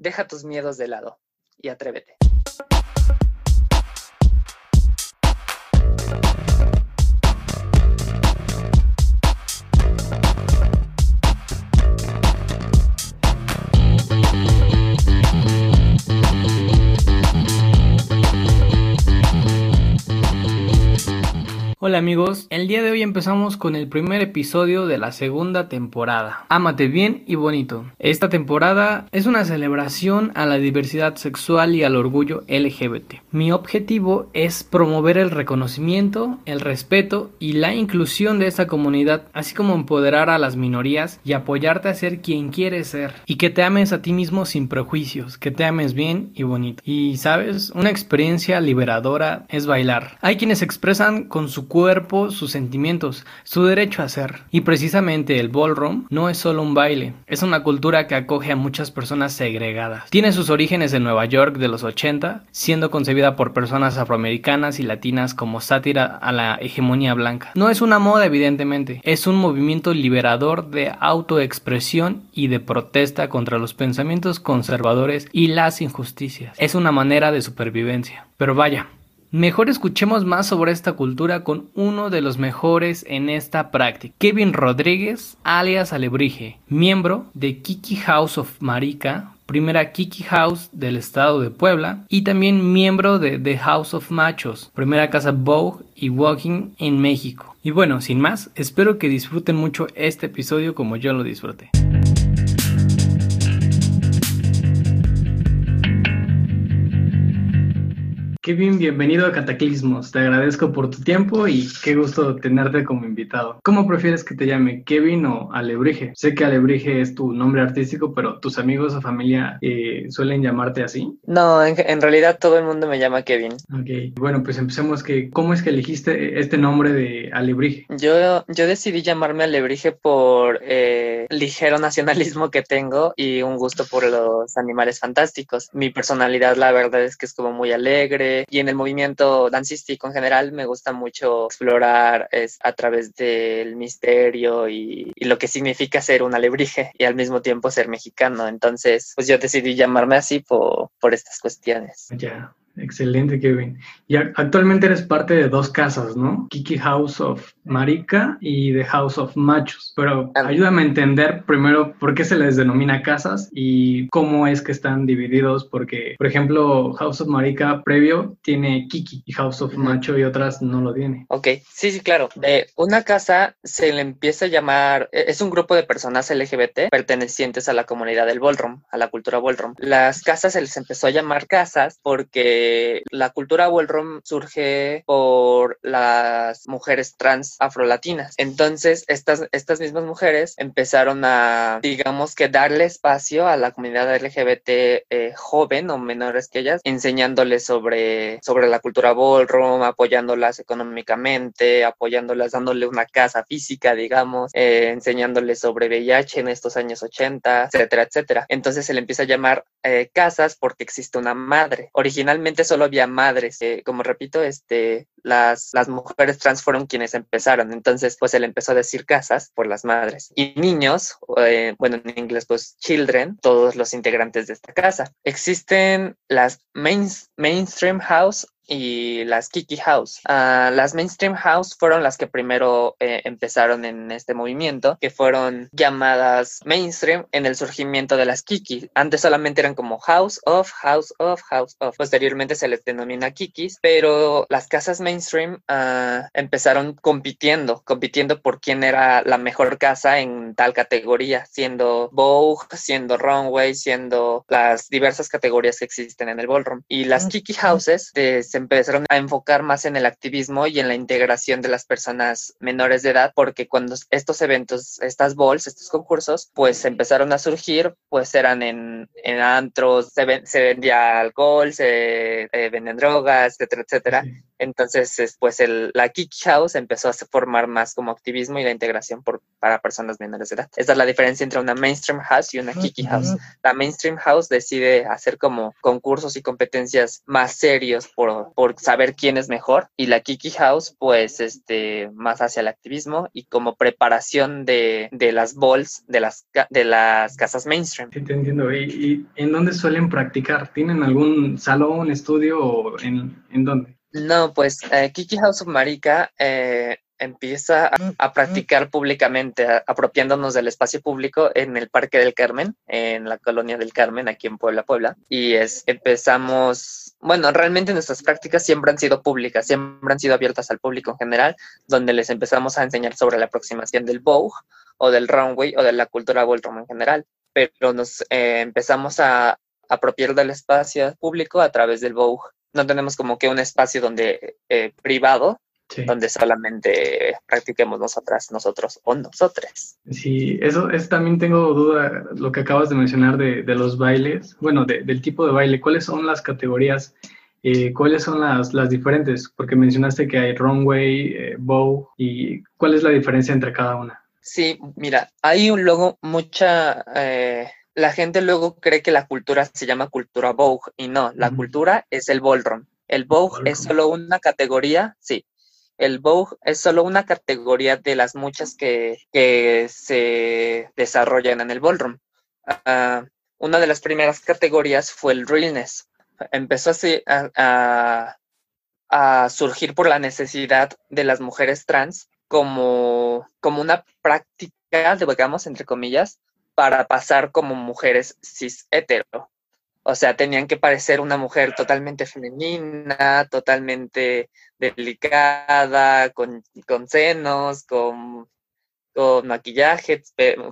deja tus miedos de lado y atrévete. Hola amigos, el día de hoy empezamos con el primer episodio de la segunda temporada. Ámate bien y bonito. Esta temporada es una celebración a la diversidad sexual y al orgullo LGBT. Mi objetivo es promover el reconocimiento, el respeto y la inclusión de esta comunidad, así como empoderar a las minorías y apoyarte a ser quien quieres ser y que te ames a ti mismo sin prejuicios, que te ames bien y bonito. Y sabes, una experiencia liberadora es bailar. Hay quienes expresan con su cuerpo, sus sentimientos, su derecho a ser. Y precisamente el ballroom no es solo un baile, es una cultura que acoge a muchas personas segregadas. Tiene sus orígenes en Nueva York de los 80, siendo concebida por personas afroamericanas y latinas como sátira a la hegemonía blanca. No es una moda evidentemente, es un movimiento liberador de autoexpresión y de protesta contra los pensamientos conservadores y las injusticias. Es una manera de supervivencia. Pero vaya, Mejor escuchemos más sobre esta cultura con uno de los mejores en esta práctica, Kevin Rodríguez, alias Alebrije, miembro de Kiki House of Marica, primera Kiki House del estado de Puebla y también miembro de The House of Machos, primera casa Vogue y Walking en México. Y bueno, sin más, espero que disfruten mucho este episodio como yo lo disfruté. Kevin, bienvenido a Cataclismos. Te agradezco por tu tiempo y qué gusto tenerte como invitado. ¿Cómo prefieres que te llame, Kevin o Alebrije? Sé que Alebrije es tu nombre artístico, pero tus amigos o familia eh, suelen llamarte así. No, en, realidad todo el mundo me llama Kevin. Ok, bueno, pues empecemos. Que, ¿Cómo es que elegiste este nombre de Alebrije? Yo, yo decidí llamarme Alebrije por eh, ligero nacionalismo que tengo y un gusto por los animales fantásticos. Mi personalidad, la verdad es que es como muy alegre y en el movimiento dancístico en general me gusta mucho explorar es, a través del misterio y, lo que significa ser un alebrije y al mismo tiempo ser mexicano. Entonces, pues yo decidí llamarme así por, por estas cuestiones. Ya. Excelente, Kevin. Y actualmente eres parte de dos casas, ¿no? Kiki House of Marica y The House of Machos. Pero ayúdame a entender primero por qué se les denomina casas y cómo es que están divididos, porque, por ejemplo, House of Marica previo tiene Kiki y House of Macho y otras no lo tiene. Ok, sí, sí, claro. Una casa se le empieza a llamar, e, es un grupo de personas LGBT pertenecientes a la comunidad del ballroom, a la cultura ballroom. Las casas se les empezó a llamar casas porque la cultura ballroom surge por las mujeres trans afrolatinas. Entonces, estas, estas mismas mujeres empezaron a, digamos que darle espacio a la comunidad LGBT eh, joven o menores que ellas, enseñándoles sobre, sobre la cultura ballroom, apoyándolas económicamente, apoyándolas, dándole una casa física, digamos, eh, enseñándoles sobre VIH en estos años 80, etcétera, etcétera. Entonces se le empieza a llamar eh, casas porque existe una madre. Originalmente solo había madres. como repito, este, las, las mujeres trans fueron quienes empezaron. Entonces, pues él empezó a decir casas por las madres. Y niños, eh, bueno, en inglés, pues children, todos los integrantes de esta casa. Existen las main, mainstream house y las Kiki House. Ah, las Mainstream House fueron las que primero eh, empezaron en este movimiento, que fueron llamadas Mainstream en el surgimiento de las Kiki. Antes solamente eran como House of, House of, House of. Posteriormente se les denomina Kikis, pero las casas Mainstream uh, empezaron compitiendo, compitiendo por quién era la mejor casa en tal categoría, siendo Vogue, siendo Runway, siendo las diversas categorías que existen en el ballroom. Y las Kiki Houses de, se empezaron a enfocar más en el activismo y en la integración de las personas menores de edad, porque cuando estos eventos, estas balls, estos concursos, pues empezaron a surgir, pues eran en, en antros, se, vendía alcohol, se eh, venden drogas, etcétera, etcétera. Entonces, pues el, la Kiki House empezó a formar más como activismo y la integración por, para personas menores de edad. Esa es la diferencia entre una mainstream house y una Kiki House. La mainstream house decide hacer como concursos y competencias más serios por, por saber quién es mejor y la Kiki House, pues, este, más hacia el activismo y como preparación de, de las balls de las, de las casas mainstream. Sí, te entiendo. ¿Y, ¿Y, en dónde suelen practicar? ¿Tienen algún salón, estudio o en, en dónde? No, pues eh, Kiki House of Marica eh, empieza a, practicar públicamente, apropiándonos del espacio público en el Parque del Carmen, en la colonia del Carmen, aquí en Puebla, Puebla. Y es, empezamos, bueno, realmente nuestras prácticas siempre han sido públicas, siempre han sido abiertas al público en general, donde les empezamos a enseñar sobre la aproximación del Vogue o del runway o de la cultura ballroom en general. Pero nos eh, empezamos a apropiar del espacio público a través del Vogue no tenemos como que un espacio donde eh, privado donde solamente practiquemos nosotras, nosotros o nosotras. Sí, eso es también tengo duda, lo que acabas de mencionar de, de los bailes, bueno, del tipo de baile, ¿cuáles son las categorías? Eh, ¿Cuáles son las, las, diferentes? Porque mencionaste que hay runway, eh, bow, y ¿cuál es la diferencia entre cada una? Sí, mira, hay un, luego mucha la gente luego cree que la cultura se llama cultura Vogue y no, la cultura es el ballroom. El Vogue es solo una categoría, sí. El Vogue es solo una categoría de las muchas que, se desarrollan en el ballroom. Ah, una de las primeras categorías fue el realness. Empezó así a, a, surgir por la necesidad de las mujeres trans como, como una práctica, digamos, entre comillas, para pasar como mujeres cis hetero. O sea, tenían que parecer una mujer totalmente femenina, totalmente delicada, con, senos, con, con maquillaje,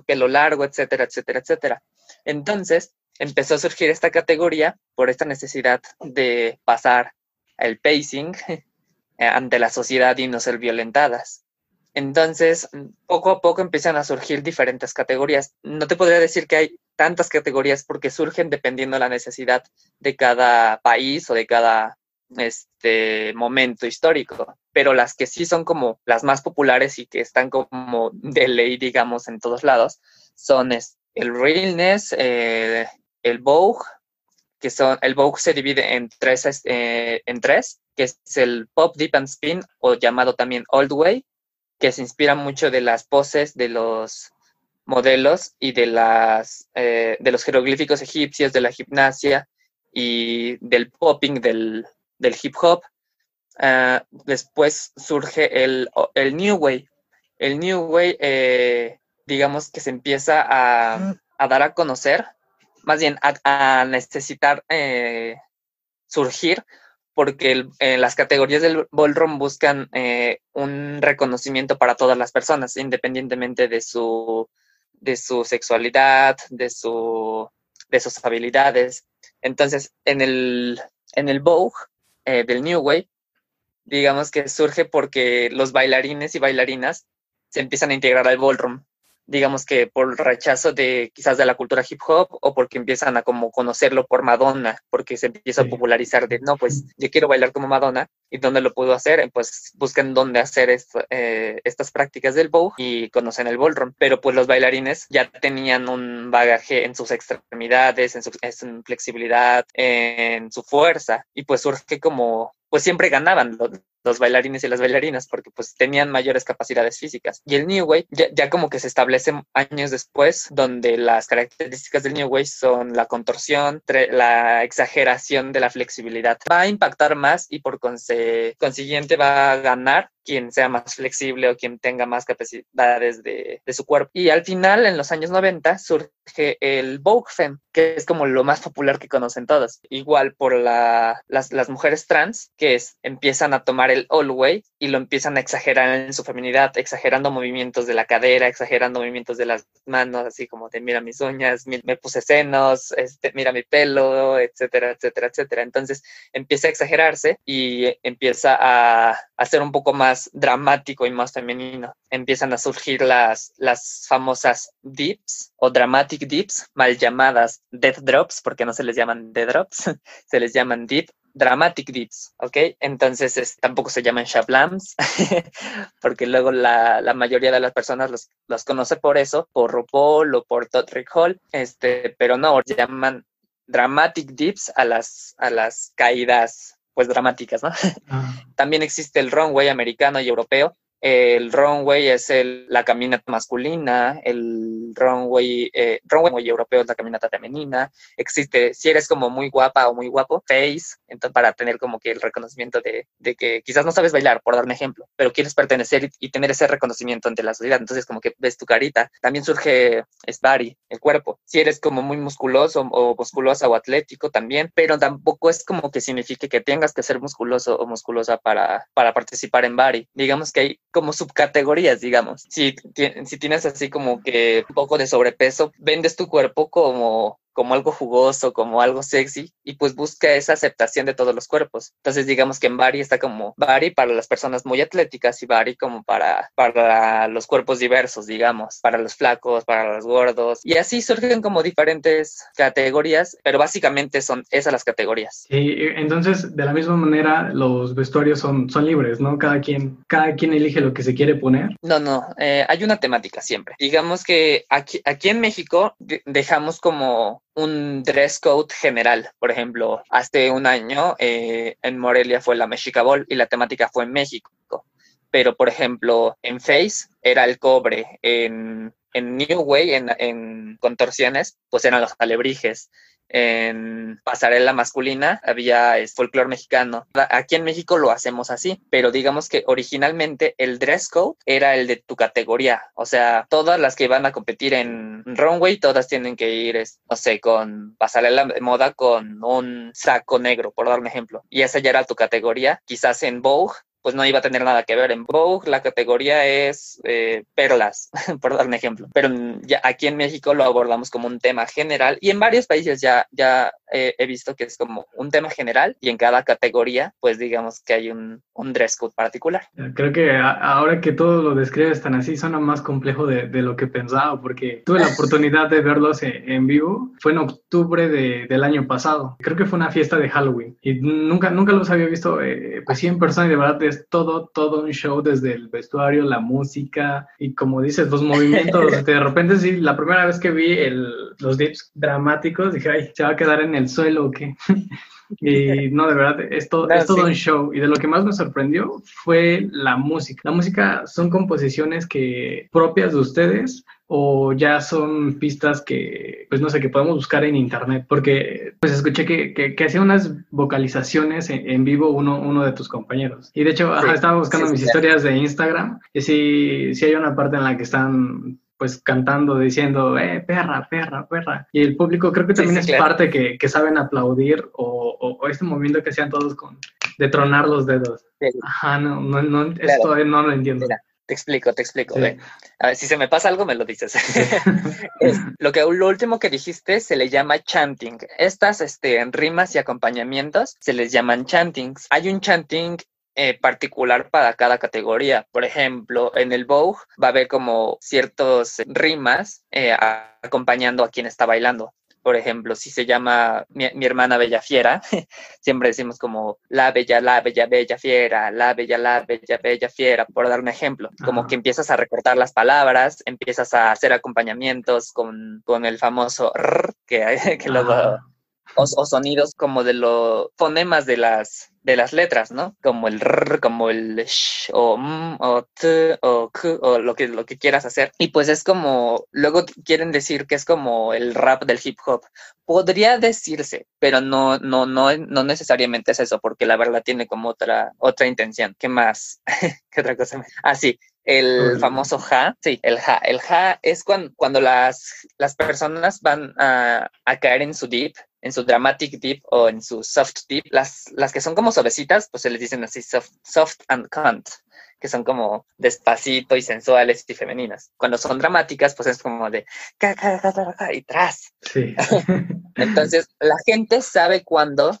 pelo largo, etcétera, etcétera, etcétera. Entonces, empezó a surgir esta categoría por esta necesidad de pasar el pacing ante la sociedad y no ser violentadas. Entonces, poco a poco empiezan a surgir diferentes categorías. No te podría decir que hay tantas categorías porque surgen dependiendo de la necesidad de cada país o de cada este momento histórico, pero las que sí son como las más populares y que están como de ley, digamos, en todos lados, son el realness, eh, el Vogue, que son, el Vogue se divide en tres, eh, en tres, que es el Pop, Deep and Spin, o llamado también Old Way, que se inspira mucho de las poses de los modelos y de, las, eh, de los jeroglíficos egipcios, de la gimnasia y del popping del, hip hop. Ah, después surge el, New Way. El New Way, eh, digamos que se empieza a, dar a conocer, más bien a, necesitar eh, surgir porque eh, las categorías del ballroom buscan eh, un reconocimiento para todas las personas, independientemente de su, de su sexualidad, de, su, de sus habilidades. Entonces, en el, en el Vogue eh, del New Way, digamos que surge porque los bailarines y bailarinas se empiezan a integrar al ballroom digamos que por rechazo de quizás de la cultura hip hop o porque empiezan a como conocerlo por Madonna, porque se empieza a popularizar de, no, pues yo quiero bailar como Madonna y dónde lo puedo hacer, pues buscan dónde hacer eh, estas prácticas del Vogue y conocen el ballroom, pero pues los bailarines ya tenían un bagaje en sus extremidades, en su, en flexibilidad, en su fuerza y pues surge como pues siempre ganaban los, bailarines y las bailarinas porque pues tenían mayores capacidades físicas. Y el New Way ya, como que se establece años después, donde las características del New Way son la contorsión, la exageración de la flexibilidad. Va a impactar más y por consiguiente va a ganar quien sea más flexible o quien tenga más capacidades de, su cuerpo. Y al final, en los años 90, surge el Vogue Femme, que es como lo más popular que conocen todos. Igual por la, las, las, mujeres trans, que es, empiezan a tomar el all way y lo empiezan a exagerar en su feminidad, exagerando movimientos de la cadera, exagerando movimientos de las manos, así como de mira mis uñas, me puse senos, este, mira mi pelo, etcétera, etcétera, etcétera. Entonces empieza a exagerarse y empieza a hacer un poco más dramático y más femenino. Empiezan a surgir las, las famosas dips o dramatic dips, mal llamadas death drops, porque no se les llaman death drops, se les llaman deep dramatic dips, ¿ok? Entonces tampoco se llaman shablams, porque luego la, la, mayoría de las personas los, los conoce por eso, por RuPaul o por Todrick Hall, este, pero no, llaman dramatic dips a las, a las caídas pues dramáticas, ¿no? Ah. También existe el runway americano y europeo, el runway es el, la caminata masculina, el runway, eh, runway europeo es la caminata femenina. Existe, si eres como muy guapa o muy guapo, face, entonces para tener como que el reconocimiento de, de que quizás no sabes bailar, por dar un ejemplo, pero quieres pertenecer y, tener ese reconocimiento ante la sociedad. Entonces como que ves tu carita. También surge es body, el cuerpo. Si eres como muy musculoso o musculosa o atlético también, pero tampoco es como que signifique que tengas que ser musculoso o musculosa para, para participar en body. Digamos que hay como subcategorías, digamos. Si, si tienes así como que un poco de sobrepeso, vendes tu cuerpo como como algo jugoso, como algo sexy, y pues busca esa aceptación de todos los cuerpos. Entonces, digamos que en Bari está como Bari para las personas muy atléticas y Bari como para, para los cuerpos diversos, digamos, para los flacos, para los gordos, y así surgen como diferentes categorías, pero básicamente son esas las categorías. Sí, entonces, de la misma manera, los vestuarios son, son libres, ¿no? Cada quien, cada quien elige lo que se quiere poner. No, no, eh, hay una temática siempre. Digamos que aquí, aquí en México dejamos como un dress code general. Por ejemplo, hace un año eh, en Morelia fue la Mexica Ball y la temática fue en México. Pero, por ejemplo, en Face era el cobre, en, en New Way, en, en contorsiones, pues eran los alebrijes en pasarela masculina había folclore mexicano. Aquí en México lo hacemos así, pero digamos que originalmente el dress code era el de tu categoría. O sea, todas las que van a competir en runway, todas tienen que ir, no sé, con pasarela de moda con un saco negro, por dar un ejemplo. Y esa ya era tu categoría. Quizás en Vogue pues no iba a tener nada que ver. En Vogue la categoría es eh, perlas, por dar un ejemplo. Pero ya aquí en México lo abordamos como un tema general y en varios países ya, ya eh, he visto que es como un tema general y en cada categoría pues digamos que hay un, un dress code particular. Creo que ahora que todo lo describes tan así suena más complejo de, de lo que pensaba porque tuve la oportunidad de verlos en, vivo. Fue en octubre de, del año pasado. Creo que fue una fiesta de Halloween y nunca, nunca los había visto eh, pues sí en persona y de verdad es todo, todo un show desde el vestuario, la música y como dices, los movimientos. de repente sí, la primera vez que vi el, los dips dramáticos, dije, ay, se va a quedar en el suelo o qué. Y no, de verdad, es, todo, es todo un show. Y de lo que más me sorprendió fue la música. La música son composiciones que propias de ustedes o ya son pistas que, pues no sé, que podemos buscar en internet, porque pues escuché que, que, hacía unas vocalizaciones en, vivo uno, uno de tus compañeros. Y de hecho, estaba buscando mis historias de Instagram y sí, sí hay una parte en la que están pues cantando, diciendo, eh, perra, perra, perra. Y el público creo que también es parte que, que, saben aplaudir o, o, este movimiento que hacían todos con, de tronar los dedos. Ajá, no, no, no esto no lo entiendo. te explico, te explico. A ver, si se me pasa algo, me lo dices. lo, que, lo último que dijiste se le llama chanting. Estas este, rimas y acompañamientos se les llaman chantings. Hay un chanting eh, particular para cada categoría. Por ejemplo, en el Vogue va a haber como ciertos rimas eh, acompañando a quien está bailando. Por ejemplo, si se llama mi, hermana Bella Fiera, siempre decimos como la bella, la bella, bella fiera, la bella, la bella, bella fiera, por dar un ejemplo. Como que empiezas a recortar las palabras, empiezas a hacer acompañamientos con, con el famoso r, que, que luego o, sonidos como de los fonemas de las de las letras, ¿no? Como el r, como el sh, o m, o t, o k, o lo que, lo que quieras hacer. Y pues es como, luego quieren decir que es como el rap del hip hop. Podría decirse, pero no, no, no, no necesariamente es eso, porque la verdad tiene como otra, otra intención. ¿Qué más? ¿Qué otra cosa? Ah, sí, el famoso ja, sí, el ja. El ja es cuando, cuando las, las personas van a, a caer en su deep, en su dramatic deep o en su soft deep. Las, las que son como suavecitas, pues se les dicen así soft, soft and cunt, que son como despacito y sensuales y femeninas. Cuando son dramáticas, pues es como de ca, ca, ca, y tras. Sí. Entonces, la gente sabe cuándo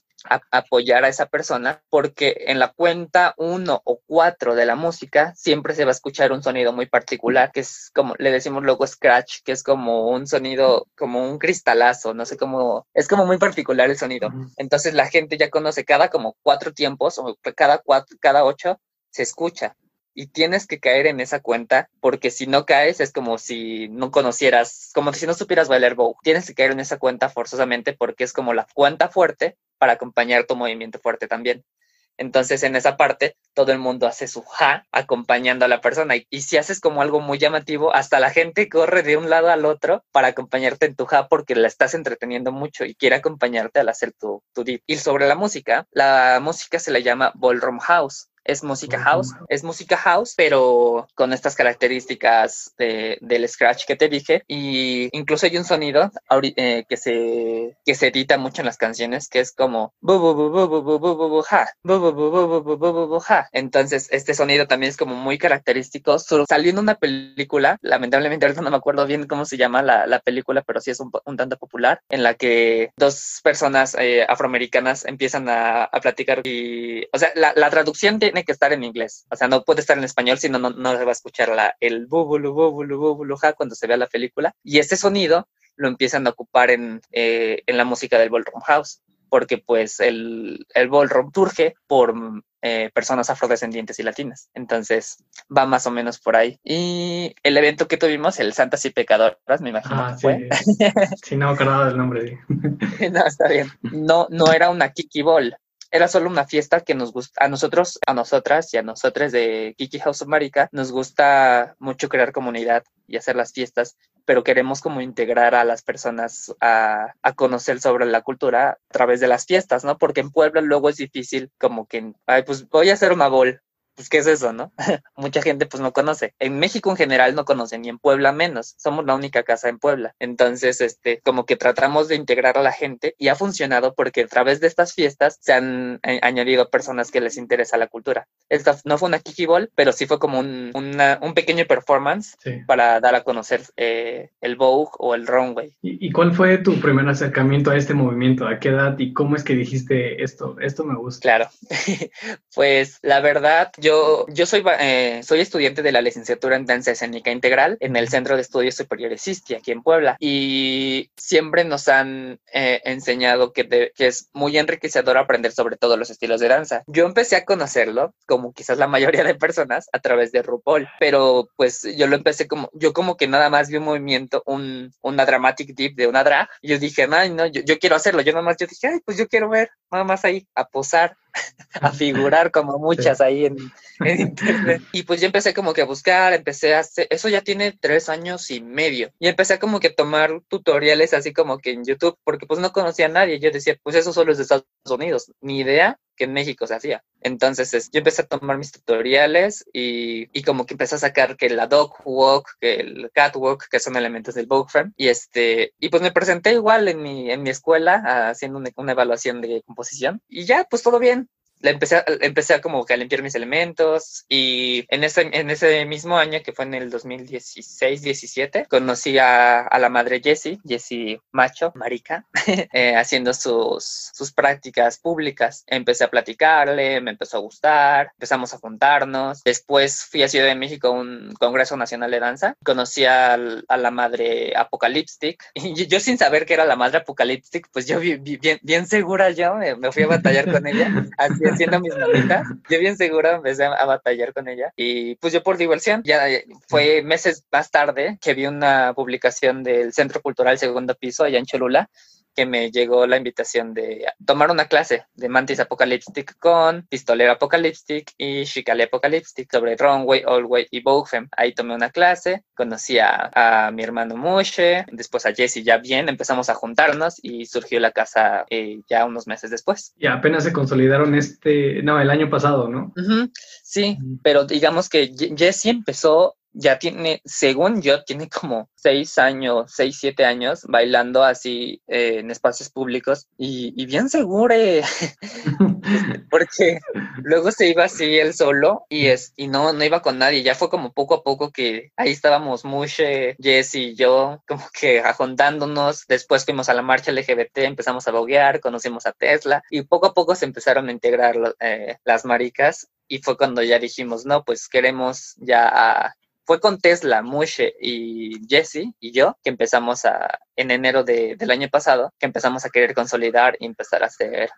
apoyar a esa persona porque en la cuenta uno o cuatro de la música siempre se va a escuchar un sonido muy particular, que es como le decimos luego scratch, que es como un sonido, como un cristalazo, no sé cómo, es como muy particular el sonido. Entonces la gente ya conoce cada como cuatro tiempos o cada cuatro, cada ocho se escucha y tienes que caer en esa cuenta porque si no caes es como si no conocieras, como si no supieras bailar bow. Tienes que caer en esa cuenta forzosamente porque es como la cuenta fuerte para acompañar tu movimiento fuerte también. Entonces, en esa parte, todo el mundo hace su ja acompañando a la persona. Y, si haces como algo muy llamativo, hasta la gente corre de un lado al otro para acompañarte en tu ja porque la estás entreteniendo mucho y quiere acompañarte al hacer tu, tu dip. Y sobre la música, la música se le llama ballroom house es música house, es música house, pero con estas características de, del scratch que te dije. Y incluso hay un sonido eh, que, se, que se edita mucho en las canciones, que es como entonces, este sonido también es como muy característico. Salió en una película, lamentablemente ahorita no me acuerdo bien cómo se llama la, la película, pero sí es un, un, tanto popular, en la que dos personas eh, afroamericanas empiezan a, a, platicar y, o sea, la, la traducción tiene que estar en inglés. O sea, no puede estar en español, sino no, no se va a escuchar la, el bubulu, bubulu, bubulu, ja cuando se vea la película. Y ese sonido lo empiezan a ocupar en, eh, en la música del Ballroom House, porque pues el, el Ballroom surge por eh, personas afrodescendientes y latinas. Entonces va más o menos por ahí. Y el evento que tuvimos, el Santas y Pecadoras, me imagino ah, que fue. sí, no acordaba del nombre. no, está bien. No, no era una Kiki Ball, era solo una fiesta que nos gusta, a nosotros, a nosotras y a nosotros de Kiki House of Marica, nos gusta mucho crear comunidad y hacer las fiestas, pero queremos como integrar a las personas a, a, conocer sobre la cultura a través de las fiestas, ¿no? Porque en Puebla luego es difícil como que, ay, pues voy a hacer una bol, pues, ¿qué es eso, no? Mucha gente, pues, no conoce. En México en general no conoce, ni en Puebla menos. Somos la única casa en Puebla. Entonces, este, como que tratamos de integrar a la gente y ha funcionado porque a través de estas fiestas se han añadido personas que les interesa la cultura. Esta no fue una Kiki Ball, pero sí fue como un, un pequeño performance sí. para dar a conocer eh, el Vogue o el Runway. ¿Y, ¿Y cuál fue tu primer acercamiento a este movimiento? ¿A qué edad y cómo es que dijiste esto? Esto me gusta. Claro. pues la verdad, yo yo, yo soy, eh, soy estudiante de la licenciatura en danza escénica integral en el Centro de Estudios Superiores ISTI, aquí en Puebla. Y siempre nos han eh, enseñado que, que, es muy enriquecedor aprender sobre todos los estilos de danza. Yo empecé a conocerlo, como quizás la mayoría de personas, a través de RuPaul. Pero pues yo lo empecé como, yo como que nada más vi un movimiento, un, una dramatic dip de una drag. Y yo dije, ay, no, yo, yo quiero hacerlo. Yo nada más, yo dije, ay, pues yo quiero ver, nada más ahí, a posar a figurar como muchas ahí en, en, internet. Y pues yo empecé como que a buscar, empecé a hacer, eso ya tiene tres años y medio. Y empecé como que a tomar tutoriales así como que en YouTube, porque pues no conocía a nadie. Yo decía, pues eso solo es de Estados Unidos, ni idea que en México se hacía. Entonces es, yo empecé a tomar mis tutoriales y, como que empecé a sacar que la dog walk, que el catwalk, que son elementos del Vogue Frame. Y, este, y pues me presenté igual en mi, en mi escuela haciendo una, una evaluación de composición y ya, pues todo bien le empecé a, empecé a como que a limpiar mis elementos y en ese, en ese mismo año que fue en el 2016-17 conocí a, a, la madre Jessie, Jessie Macho, marica, eh, haciendo sus, sus prácticas públicas. Empecé a platicarle, me empezó a gustar, empezamos a juntarnos. Después fui a Ciudad de México a un Congreso Nacional de Danza, conocí a, a la madre Apocalipstic y yo sin saber que era la madre Apocalipstic, pues yo bien, bien segura yo me, me fui a batallar con ella. Así haciendo mis mamitas, yo bien seguro empecé a, batallar con ella. Y pues yo por diversión, ya fue meses más tarde que vi una publicación del Centro Cultural Segundo Piso allá en Cholula que me llegó la invitación de tomar una clase de Mantis Apocalyptic con Pistolero Apocalyptic y Shikale Apocalyptic sobre Runway, Allway y Vogue Ahí tomé una clase, conocí a, a, mi hermano Mushe, después a Jesse ya bien, empezamos a juntarnos y surgió la casa eh, ya unos meses después. Y apenas se consolidaron este, no, el año pasado, ¿no? Uh -huh. Sí, pero digamos que Jesse empezó ya tiene, según yo, tiene como seis años, seis, siete años bailando así eh, en espacios públicos y, y bien seguro. porque luego se iba así él solo y es y no no iba con nadie, ya fue como poco a poco que ahí estábamos Mushe, Jesse y yo como que ajontándonos, después fuimos a la marcha LGBT, empezamos a boguear, conocimos a Tesla y poco a poco se empezaron a integrar eh, las maricas y fue cuando ya dijimos, no, pues queremos ya fue con Tesla, Mushe y Jesse y yo que empezamos a, en enero de, del año pasado, que empezamos a querer consolidar y empezar a hacer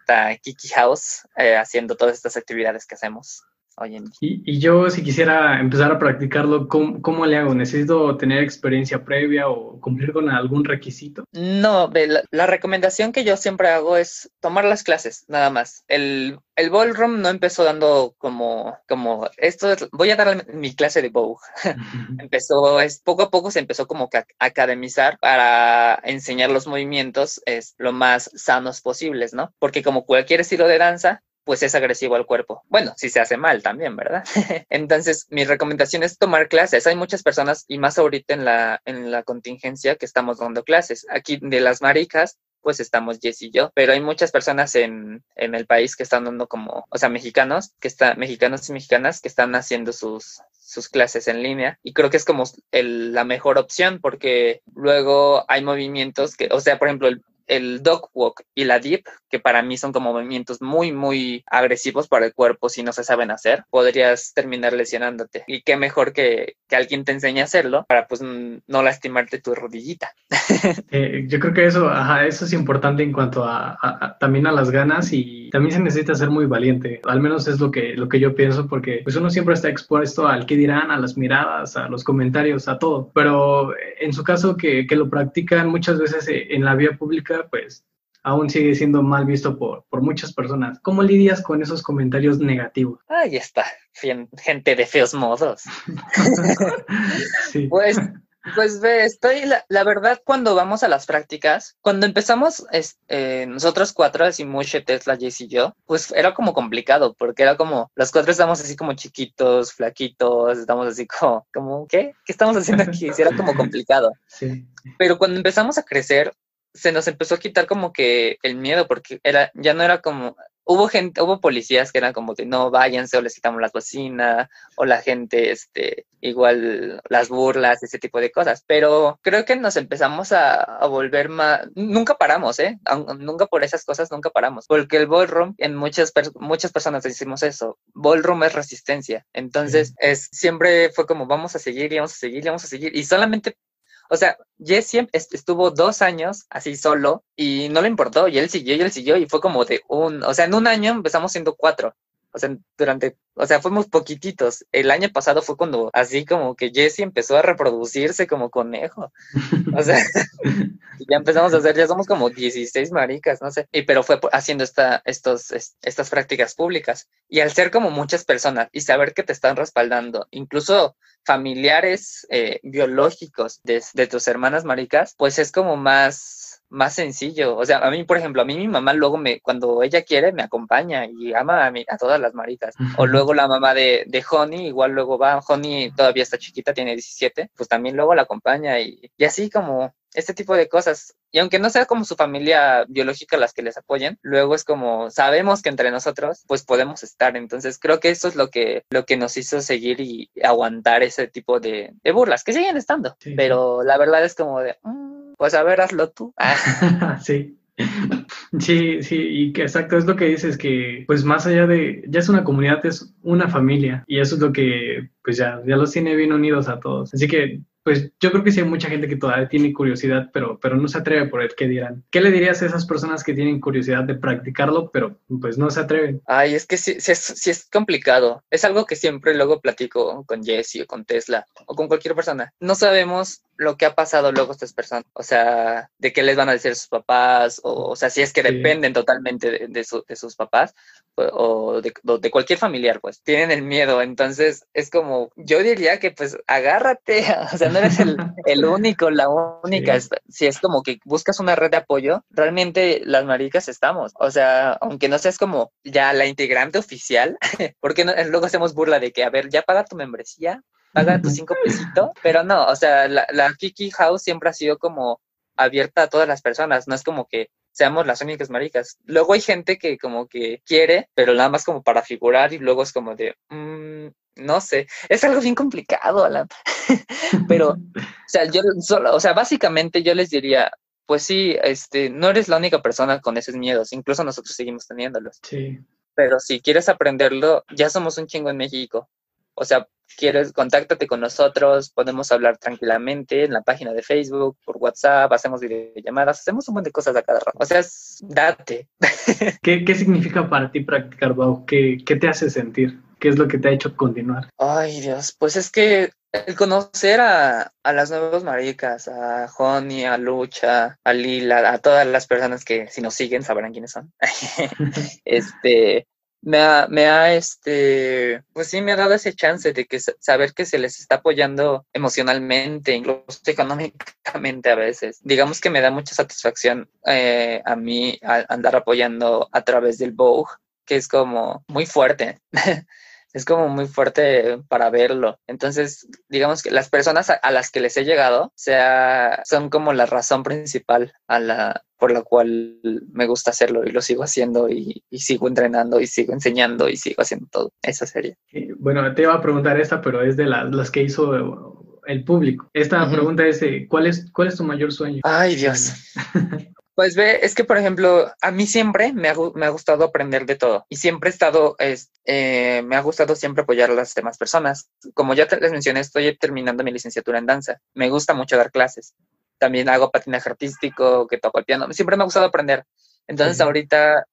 Kiki House, eh, haciendo todas estas actividades que hacemos. Y, yo, si quisiera empezar a practicarlo, ¿cómo, le hago? ¿Necesito tener experiencia previa o cumplir con algún requisito? No, la, recomendación que yo siempre hago es tomar las clases, nada más. El, el ballroom no empezó dando como, como esto, voy a dar mi clase de bow. empezó, es, poco a poco se empezó como que a academizar para enseñar los movimientos es, lo más sanos posibles, ¿no? Porque como cualquier estilo de danza, pues es agresivo al cuerpo. Bueno, si se hace mal también, ¿verdad? Entonces, mi recomendación es tomar clases. Hay muchas personas, y más ahorita en la, en la contingencia, que estamos dando clases. Aquí de las maricas, pues estamos Jess y yo, pero hay muchas personas en, en, el país que están dando como, o sea, mexicanos, que están, mexicanos y mexicanas que están haciendo sus, sus clases en línea y creo que es como el, la mejor opción porque luego hay movimientos que, o sea, por ejemplo, el, el dog walk y la dip, que para mí son como movimientos muy, muy agresivos para el cuerpo si no se saben hacer, podrías terminar lesionándote. Y qué mejor que, que alguien te enseñe a hacerlo para pues no lastimarte tu rodillita. Eh, yo creo que eso, ajá, eso es importante en cuanto a, también a las ganas y también se necesita ser muy valiente. Al menos es lo que, lo que yo pienso porque pues uno siempre está expuesto al qué dirán, a las miradas, a los comentarios, a todo. Pero en su caso que, que lo practican muchas veces en la vía pública, pues aún sigue siendo mal visto por, por muchas personas. ¿Cómo lidias con esos comentarios negativos? Ahí está, gente de feos modos. Pues, pues ve, estoy, la, verdad, cuando vamos a las prácticas, cuando empezamos eh, nosotros cuatro, así Mushe, Tesla, Jess y yo, pues era como complicado, porque era como, los cuatro estamos así como chiquitos, flaquitos, estamos así como, como ¿qué? ¿Qué estamos haciendo aquí? Sí, era como complicado. Sí. Pero cuando empezamos a crecer, se nos empezó a quitar como que el miedo, porque era, ya no era como, hubo gente, hubo policías que eran como de no váyanse o les quitamos las bocinas, o la gente, este, igual las burlas, ese tipo de cosas. Pero creo que nos empezamos a, volver más, nunca paramos, ¿eh? Nunca por esas cosas, nunca paramos. Porque el ballroom, en muchas, muchas personas decimos eso, ballroom es resistencia. Entonces, es, siempre fue como vamos a seguir y vamos a seguir y vamos a seguir. Y solamente o sea, Jesse estuvo dos años así solo y no le importó y él siguió y él siguió y fue como de un, o sea, en un año empezamos siendo cuatro. O sea, durante, o sea, fuimos poquititos. El año pasado fue cuando así como que Jesse empezó a reproducirse como conejo. O sea, ya empezamos a hacer, ya somos como 16 maricas, no sé. Y pero fue haciendo esta, estos, estas prácticas públicas. Y al ser como muchas personas y saber que te están respaldando, incluso familiares eh, biológicos de, de, tus hermanas maricas, pues es como más, más sencillo. O sea, a mí, por ejemplo, a mí mi mamá luego me, cuando ella quiere, me acompaña y ama a, a todas las maricas. O luego la mamá de, de Honey, igual luego va, Honey todavía está chiquita, tiene 17, pues también luego la acompaña y, y así como este tipo de cosas. Y aunque no sea como su familia biológica las que les apoyen, luego es como sabemos que entre nosotros pues podemos estar. Entonces creo que eso es lo que, lo que nos hizo seguir y aguantar ese tipo de, de burlas, que siguen estando. Pero la verdad es como de, mm, pues a ver, hazlo tú. sí. Sí, sí, y que exacto es lo que dices, que pues más allá de, ya es una comunidad, es una familia, y eso es lo que pues ya, ya los tiene bien unidos a todos. Así que pues yo creo que sí hay mucha gente que todavía tiene curiosidad, pero, pero no se atreve por el que dirán. ¿Qué le dirías a esas personas que tienen curiosidad de practicarlo, pero pues no se atreven? Ay, es que sí, sí, es, sí es complicado. Es algo que siempre luego platico con Jesse o con Tesla o con cualquier persona. No sabemos lo que ha pasado luego estas personas, o sea, de qué les van a decir sus papás, o, o sea, si es que dependen totalmente de, de, de, sus papás o de, de, cualquier familiar, pues tienen el miedo, entonces es como, yo diría que pues agárrate, o sea, no eres el, el único, la única, sí. si es como que buscas una red de apoyo, realmente las maricas estamos, o sea, aunque no seas como ya la integrante oficial, porque no, luego hacemos burla de que, a ver, ya paga tu membresía, paga tus cinco pesitos, pero no, o sea, la, la Kiki House siempre ha sido como abierta a todas las personas, no es como que seamos las únicas maricas. Luego hay gente que como que quiere, pero nada más como para figurar y luego es como de, mm, no sé, es algo bien complicado, Alan. pero, o sea, yo solo, o sea, básicamente yo les diría, pues sí, este, no eres la única persona con esos miedos, incluso nosotros seguimos teniéndolos. Sí. Pero si quieres aprenderlo, ya somos un chingo en México. O sea, quieres, contáctate con nosotros, podemos hablar tranquilamente en la página de Facebook, por WhatsApp, hacemos videollamadas, hacemos un montón de cosas a cada rato. O sea, date. ¿Qué, ¿Qué, significa para ti practicar Bau? ¿Qué, ¿Qué te hace sentir? ¿Qué es lo que te ha hecho continuar? Ay, Dios, pues es que el conocer a, a las nuevas maricas, a Honey, a Lucha, a Lila, a todas las personas que si nos siguen sabrán quiénes son. este, me ha, me ha, este, pues sí, me ha dado ese chance de que saber que se les está apoyando emocionalmente, incluso económicamente a veces. Digamos que me da mucha satisfacción eh, a mí andar apoyando a través del Vogue, que es como muy fuerte. es como muy fuerte para verlo. Entonces, digamos que las personas a, las que les he llegado sea, son como la razón principal a la, por la cual me gusta hacerlo y lo sigo haciendo y, sigo entrenando y sigo enseñando y sigo haciendo todo. Esa sería. Bueno, te iba a preguntar esta, pero es de las que hizo el público. Esta pregunta es, ¿cuál es, ¿cuál es tu mayor sueño? Ay, Dios. Pues ve, es que por ejemplo, a mí siempre me ha, me ha gustado aprender de todo y siempre he estado, eh, me ha gustado siempre apoyar a las demás personas. Como ya les mencioné, estoy terminando mi licenciatura en danza. Me gusta mucho dar clases. También hago patinaje artístico, que toco el piano. Siempre me ha gustado aprender. Entonces ahorita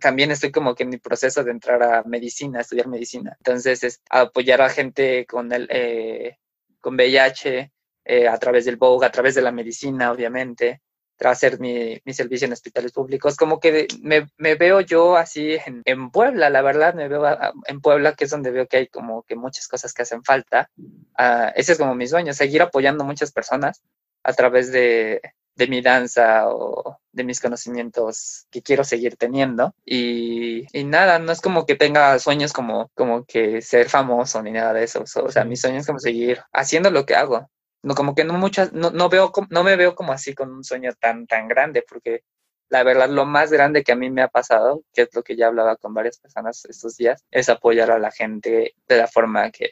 también estoy como que en mi proceso de entrar a medicina, a estudiar medicina. Entonces es apoyar a gente con el, eh, con VIH, eh, a través del Vogue, a través de la medicina, obviamente hacer mi, mi, servicio en hospitales públicos. Como que me, me veo yo así en, en, Puebla, la verdad, me veo en Puebla, que es donde veo que hay como que muchas cosas que hacen falta. Uh, ese es como mi sueño, seguir apoyando a muchas personas a través de, de mi danza o de mis conocimientos que quiero seguir teniendo. Y, y, nada, no es como que tenga sueños como, como que ser famoso ni nada de eso. O sea, mi sueño es como seguir haciendo lo que hago no como que no muchas no, no veo no me veo como así con un sueño tan tan grande porque la verdad lo más grande que a mí me ha pasado que es lo que ya hablaba con varias personas estos días es apoyar a la gente de la forma que,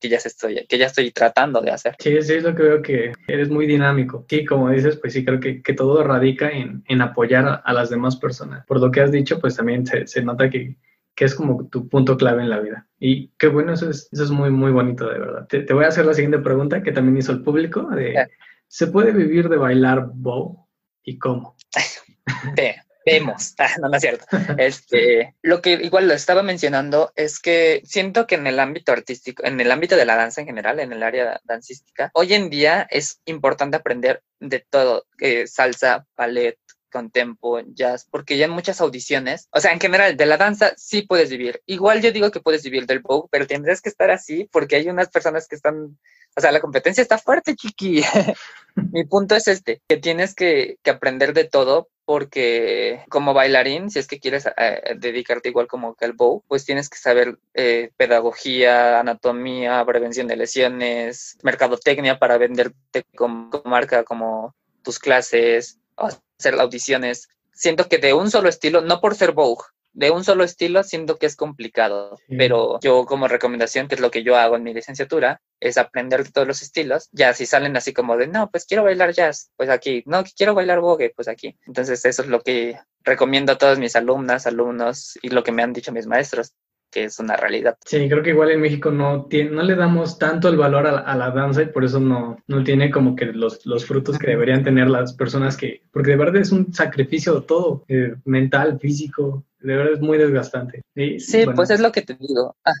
que ya estoy que ya estoy tratando de hacer. Sí sí es lo que veo que eres muy dinámico. Sí como dices pues sí creo que, que todo radica en, en apoyar a, a, las demás personas. Por lo que has dicho pues también se, se nota que que es como tu punto clave en la vida. Y qué bueno, eso es, eso es muy, muy bonito, de verdad. Te, te voy a hacer la siguiente pregunta que también hizo el público. De, ¿Se puede vivir de bailar bow y cómo? vemos, ah, no, no es cierto. Este, lo que igual lo estaba mencionando es que siento que en el ámbito artístico, en el ámbito de la danza en general, en el área dancística, hoy en día es importante aprender de todo, eh, salsa, ballet, con tempo, jazz, porque ya en muchas audiciones, o sea, en general, de la danza sí puedes vivir. Igual yo digo que puedes vivir del Vogue, pero tendrás que estar así porque hay unas personas que están, o sea, la competencia está fuerte, chiqui. Mi punto es este, que tienes que, que, aprender de todo porque como bailarín, si es que quieres eh, dedicarte igual como que al bow, pues tienes que saber eh, pedagogía, anatomía, prevención de lesiones, mercadotecnia para venderte como marca, como tus clases, hacer audiciones. Siento que de un solo estilo, no por ser Vogue, de un solo estilo siento que es complicado, pero yo como recomendación, que es lo que yo hago en mi licenciatura, es aprender de todos los estilos. Ya si salen así como de, no, pues quiero bailar jazz, pues aquí, no, quiero bailar vogue, pues aquí. Entonces eso es lo que recomiendo a todas mis alumnas, alumnos y lo que me han dicho mis maestros que es una realidad. Sí, creo que igual en México no, tiene, no le damos tanto el valor a, la danza y por eso no, no tiene como que los, los, frutos que deberían tener las personas que, porque de verdad es un sacrificio todo, eh, mental, físico, de verdad es muy desgastante. sí, pues es lo que te digo. Ah.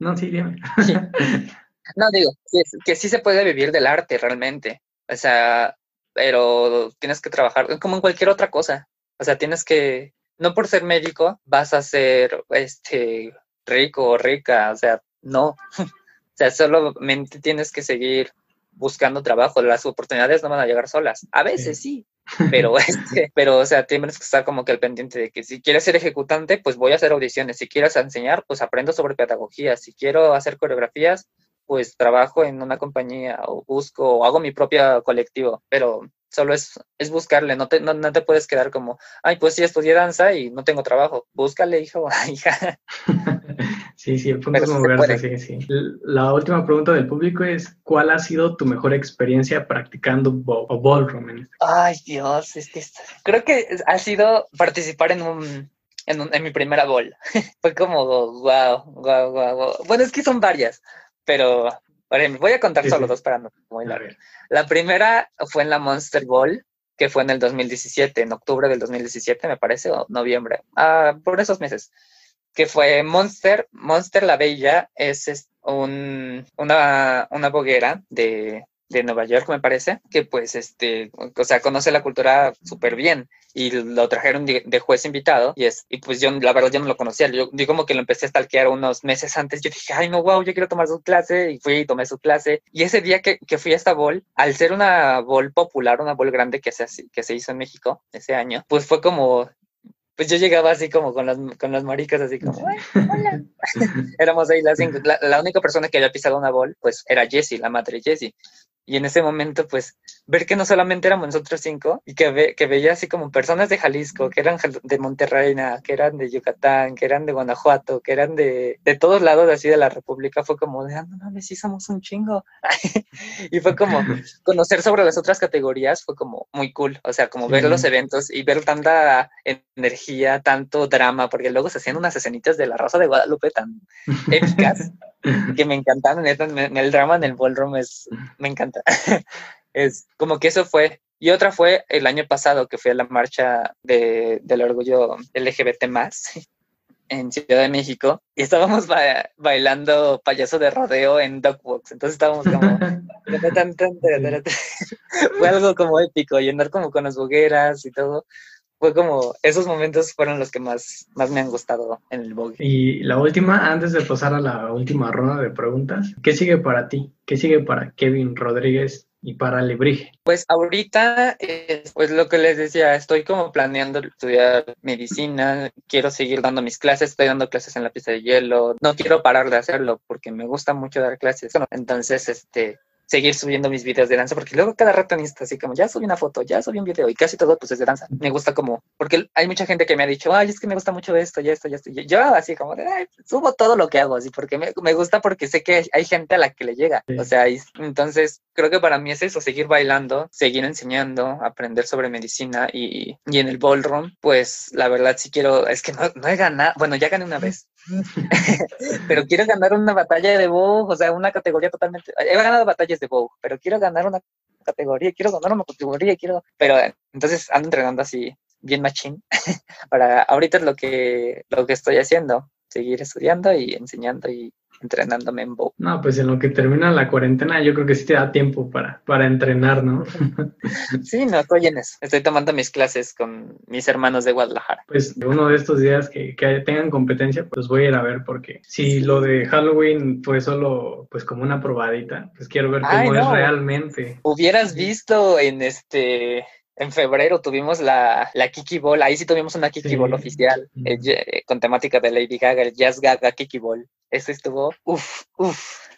No, sí, dime. No, digo, que, que sí se puede vivir del arte realmente, o sea, pero tienes que trabajar como en cualquier otra cosa, o sea, tienes que, no por ser médico vas a ser este rico o rica, o sea, no. o sea, solamente tienes que seguir buscando trabajo, las oportunidades no van a llegar solas. A veces sí, pero este, pero o sea, tienes que estar como que al pendiente de que si quieres ser ejecutante, pues voy a hacer audiciones, si quieres enseñar, pues aprendo sobre pedagogía, si quiero hacer coreografías, pues trabajo en una compañía o busco o hago mi propio colectivo, pero solo es, es buscarle, no te, no, no te puedes quedar como, ay, pues sí, estudié danza y no tengo trabajo, búscale, hijo, hija. Sí, sí, el punto es moverse, sí, sí. La última pregunta del público es, ¿cuál ha sido tu mejor experiencia practicando o ballroom? Este ay, Dios, es que creo que ha sido participar en un, en, un, en mi primera ball. Fue como, wow, wow, wow, Bueno, es que son varias, pero voy a contar solo dos para no muy largo. La primera fue en la Monster Ball, que fue en el 2017, en octubre del 2017, me parece, o noviembre, ah, por esos meses, que fue Monster, Monster la Bella, es, un, una, una boguera de, de Nueva York, me parece, que pues, este, o sea, conoce la cultura súper bien y lo trajeron de, juez invitado y es, y pues yo, la verdad, yo no lo conocía, yo, yo como que lo empecé a stalkear unos meses antes, yo dije, ay, no, wow, yo quiero tomar su clase y fui y tomé su clase. Y ese día que, que fui a esta bol, al ser una bol popular, una bol grande que se, que se hizo en México ese año, pues fue como, pues yo llegaba así como con las, con las maricas, así como, hola. Éramos ahí las cinco. La, la, única persona que había pisado una bol, pues era Jessie, la madre Jessie. Y en ese momento, pues, ver que no solamente éramos nosotros cinco, y que, ve, que veía así como personas de Jalisco, que eran de Monterrey, que eran de Yucatán, que eran de Guanajuato, que eran de, de todos lados así de la República, fue como de, ah, no mames, sí somos un chingo. y fue como, conocer sobre las otras categorías fue como muy cool, o sea, como ver los eventos y ver tanta energía, tanto drama, porque luego se hacían unas escenitas de la Rosa de Guadalupe tan épicas que me encantaron, en el drama en el ballroom es, me encanta. es como que eso fue. Y otra fue el año pasado que fui a la marcha de, del orgullo LGBT más en Ciudad de México y estábamos bailando payaso de rodeo en Dogbox. Entonces estábamos como... fue algo como épico y andar como con las bogueras y todo fue como, esos momentos fueron los que más, más me han gustado en el bogue. Y la última, antes de pasar a la última ronda de preguntas, ¿qué sigue para ti? ¿Qué sigue para Kevin Rodríguez y para Lebrige? Pues ahorita, pues lo que les decía, estoy como planeando estudiar medicina, quiero seguir dando mis clases, estoy dando clases en la pista de hielo, no quiero parar de hacerlo porque me gusta mucho dar clases. Entonces, este, seguir subiendo mis videos de danza, porque luego cada rato necesito así como, ya subí una foto, ya subí un video, y casi todo pues es de danza. Me gusta como, porque hay mucha gente que me ha dicho, ay, es que me gusta mucho esto, ya esto, ya esto. Yo así como, de, ay, subo todo lo que hago, así, porque me, me, gusta porque sé que hay gente a la que le llega. O sea, entonces creo que para mí es eso, seguir bailando, seguir enseñando, aprender sobre medicina y, y en el ballroom, pues la verdad sí quiero, es que no, no he ganado, bueno, ya gané una vez, pero quiero ganar una batalla de Vogue, o sea, una categoría totalmente. He ganado batallas de Vogue, pero quiero ganar una categoría, quiero ganar una categoría, quiero. Pero entonces ando entrenando así, bien machín. Para ahorita es lo que, lo que estoy haciendo, seguir estudiando y enseñando y entrenándome en bow. No, pues en lo que termina la cuarentena, yo creo que sí te da tiempo para, para entrenar, ¿no? sí, no, estoy en eso. Estoy tomando mis clases con mis hermanos de Guadalajara. Pues uno de estos días que, que tengan competencia, pues voy a ir a ver porque si lo de Halloween fue solo pues como una probadita, pues quiero ver cómo es realmente. Hubieras visto en este en febrero tuvimos la, la Kiki Ball, ahí sí tuvimos una Kiki Ball oficial eh, con temática de Lady Gaga, el Jazz Gaga Kiki Ball. Eso estuvo, uff, uff.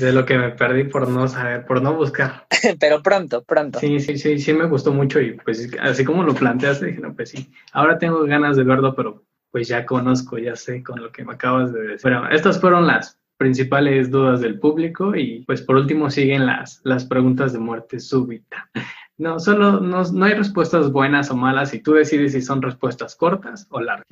de lo que me perdí por no saber, por no buscar. Pero pronto, pronto. Sí, sí, sí, sí me gustó mucho y pues así como lo planteaste, dije, no, pues sí, ahora tengo ganas de verlo, pero pues ya conozco, ya sé con lo que me acabas de decir. Bueno, estas fueron las principales dudas del público y pues por último siguen las, las preguntas de muerte súbita. No, solo no, no, hay respuestas buenas o malas y tú decides si son respuestas cortas o largas.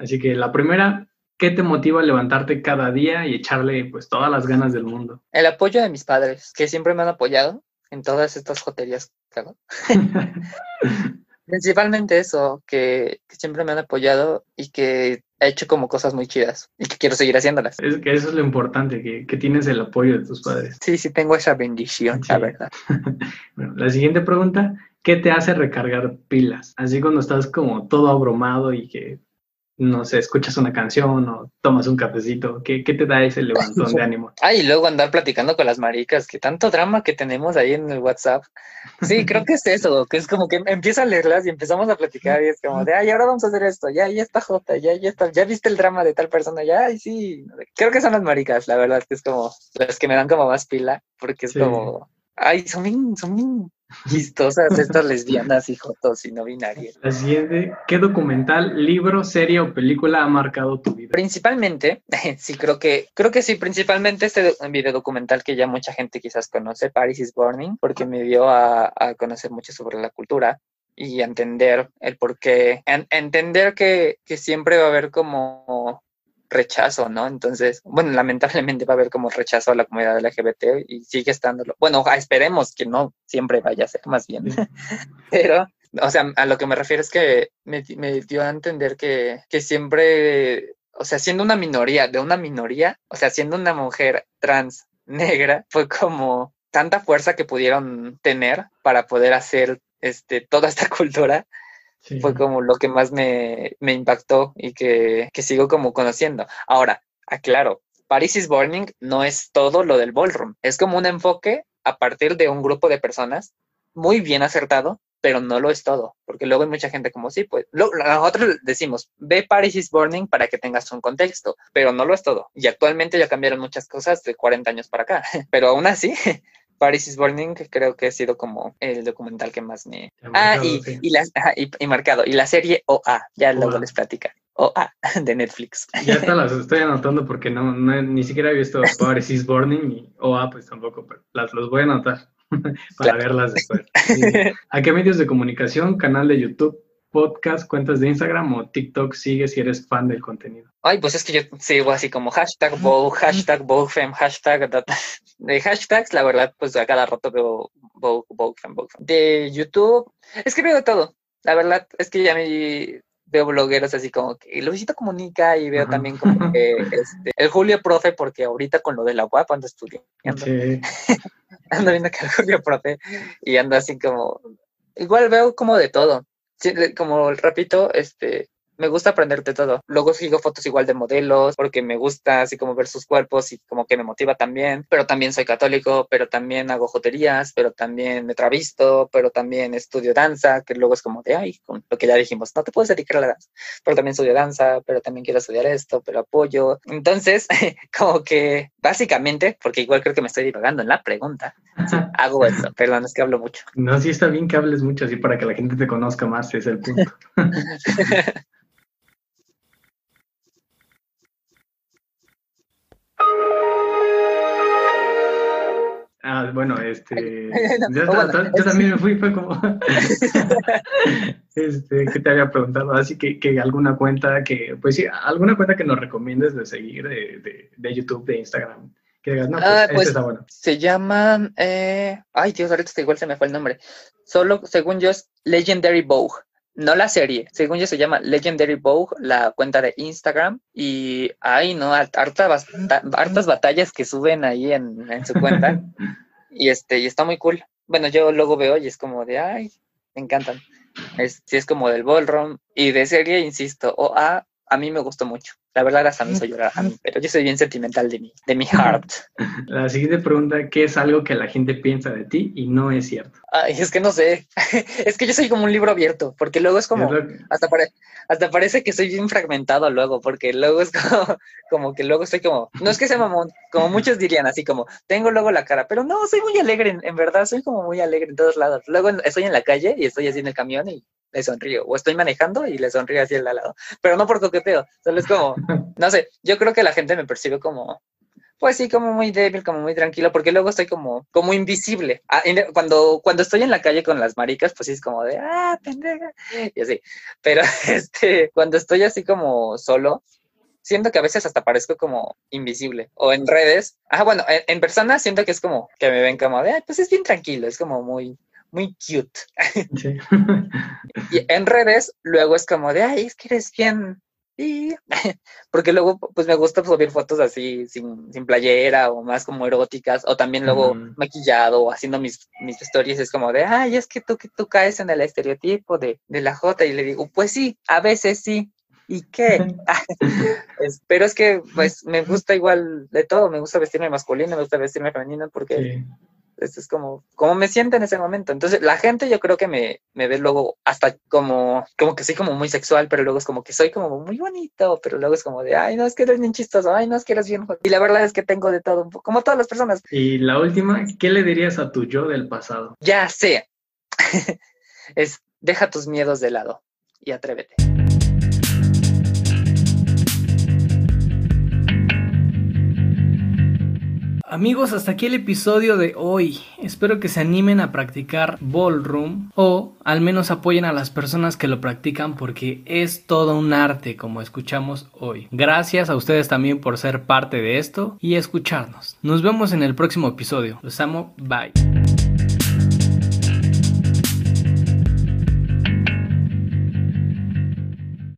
Así que la primera, ¿qué te motiva a levantarte cada día y echarle pues todas las ganas del mundo? El apoyo de mis padres, que siempre me han apoyado en todas estas joterías que hago. Principalmente eso, que, siempre me han apoyado y que he hecho como cosas muy chidas y que quiero seguir haciéndolas. Es que eso es lo importante, que, que tienes el apoyo de tus padres. Sí, sí, tengo esa bendición, la verdad. bueno, la siguiente pregunta, ¿qué te hace recargar pilas? Así cuando estás como todo abrumado y que no sé, escuchas una canción o tomas un cafecito? ¿Qué, qué te da ese levantón de ánimo? Ay, y luego andar platicando con las maricas, que tanto drama que tenemos ahí en el WhatsApp. Sí, creo que es eso, que es como que empiezo a leerlas y empezamos a platicar y es como de, ay, ahora vamos a hacer esto, ya, ya está Jota, ya, ya está, ya viste el drama de tal persona, ya, ay, sí. Creo que son las maricas, la verdad, que es como las que me dan como más pila, porque es como, ay, son bien, son bien Chistosas estas lesbianas y jotos y no binarias. La siguiente, ¿qué documental, libro, serie o película ha marcado tu vida? Principalmente, sí, creo que, creo que sí, principalmente este video documental que ya mucha gente quizás conoce, Paris is Burning, porque me dio a, a conocer mucho sobre la cultura y entender el por qué, entender que, que siempre va a haber como rechazo, ¿no? Entonces, bueno, lamentablemente va a haber como rechazo a la comunidad LGBT y sigue estándolo. Bueno, esperemos que no siempre vaya a ser más bien. Pero, o sea, a lo que me refiero es que me, dio a entender que, que siempre, o sea, siendo una minoría, de una minoría, o sea, siendo una mujer trans negra, fue como tanta fuerza que pudieron tener para poder hacer este, toda esta cultura fue como lo que más me, impactó y que, sigo como conociendo. Ahora, aclaro, Paris is Burning no es todo lo del ballroom, es como un enfoque a partir de un grupo de personas muy bien acertado, pero no lo es todo, porque luego hay mucha gente como, sí, pues, nosotros decimos, ve Paris is Burning para que tengas un contexto, pero no lo es todo. Y actualmente ya cambiaron muchas cosas de 40 años para acá, pero aún así, Paris is Burning, que creo que ha sido como el documental que más me... ah, y, y, marcado. Y la serie OA, ya luego les platica. OA, de Netflix. Ya está, las estoy anotando porque no, ni siquiera he visto Paris is Burning y OA pues tampoco, pero las los voy a anotar para verlas después. ¿A qué medios de comunicación, canal de YouTube, podcast, cuentas de Instagram o TikTok sigues si eres fan del contenido? Ay, pues es que yo sigo así como hashtag Vogue, hashtag Fem, hashtag de hashtags, la verdad, pues a cada rato veo Vogue, Fem, Fem. De YouTube, es que veo de todo. La verdad es que ya me veo blogueros así como que Luisito comunica y veo también como que este, el Julio Profe, porque ahorita con lo de la UAP ando estudiando. Sí. ando viendo que el Julio Profe y ando así como, igual veo como de todo como repito, este, me gusta aprenderte todo. Luego sigo fotos igual de modelos porque me gusta así como ver sus cuerpos y como que me motiva también. Pero también soy católico, pero también hago joterías, pero también me travisto, pero también estudio danza, que luego es como de, ay, con lo que ya dijimos, no te puedes dedicar a la danza. Pero también estudio danza, pero también quiero estudiar esto, pero apoyo. Entonces, como que básicamente, porque igual creo que me estoy divagando en la pregunta, hago eso. Perdón, es que hablo mucho. No, sí está bien que hables mucho así para que la gente te conozca más, es el punto. Ah, bueno, este. Yo, también me fui, fue como. este, que te había preguntado. Así que, que, alguna cuenta que, pues sí, alguna cuenta que nos recomiendes de seguir de, de, YouTube, de Instagram. Que digas, no, pues, ah, este pues está bueno. Se llama. Eh... Ay, Dios, ahorita igual se me fue el nombre. Solo, según yo, es Legendary Vogue. No la serie, según yo se llama Legendary Vogue, la cuenta de Instagram. Y ay, no, hartas, hartas batallas que suben ahí en, en su cuenta. y este, y está muy cool. Bueno, yo luego veo y es como de ay, me encantan. Es, sí, es como del ballroom. Y de serie, insisto, o a, mí me gustó mucho. La verdad, hasta me hizo llorar a mí, pero yo soy bien sentimental de mi, de mi heart. La siguiente pregunta, ¿qué es algo que la gente piensa de ti y no es cierto? Ay, es que no sé. es que yo soy como un libro abierto, porque luego es como, hasta, hasta parece que soy bien fragmentado luego, porque luego es como, como que luego estoy como, no es que sea mamón, como muchos dirían, así como, tengo luego la cara, pero no, soy muy alegre, en, verdad, soy como muy alegre en todos lados. Luego estoy en la calle y estoy así en el camión y le sonrío. O estoy manejando y le sonrío así al lado. Pero no por coqueteo, solo es como, no sé, yo creo que la gente me percibe como, pues sí, como muy débil, como muy tranquilo, porque luego estoy como, como invisible. Ah, cuando, cuando estoy en la calle con las maricas, pues sí es como de, ah, pendeja, y así. Pero este, cuando estoy así como solo, siento que a veces hasta parezco como invisible. O en redes, ah, bueno, en, en persona siento que es como que me ven como de, pues es bien tranquilo, es como muy, muy cute. y en redes, luego es como de, ay, es que eres bien. Y... Porque luego, pues me gusta subir fotos así, sin, sin playera o más como eróticas, o también luego maquillado o haciendo mis, mis stories. Es como de, ay, es que tú, que tú caes en el estereotipo de, de la J. Y le digo, pues sí, a veces sí, ¿Y qué? pero es que, pues, me gusta igual de todo. Me gusta vestirme masculino, me gusta vestirme femenino porque esto es como, como me siento en ese momento. Entonces, la gente yo creo que me, me ve luego hasta como, como que soy como muy sexual, pero luego es como que soy como muy bonito, pero luego es como de, ay, no, es que eres bien chistoso, ay, no, es que eres bien. Y la verdad es que tengo de todo, como todas las personas. Y la última, ¿qué le dirías a tu yo del pasado? Ya sé. es, deja tus miedos de lado y atrévete. Amigos, hasta aquí el episodio de hoy. Espero que se animen a practicar ballroom o al menos apoyen a las personas que lo practican porque es todo un arte como escuchamos hoy. Gracias a ustedes también por ser parte de esto y escucharnos. Nos vemos en el próximo episodio. Los amo. Bye.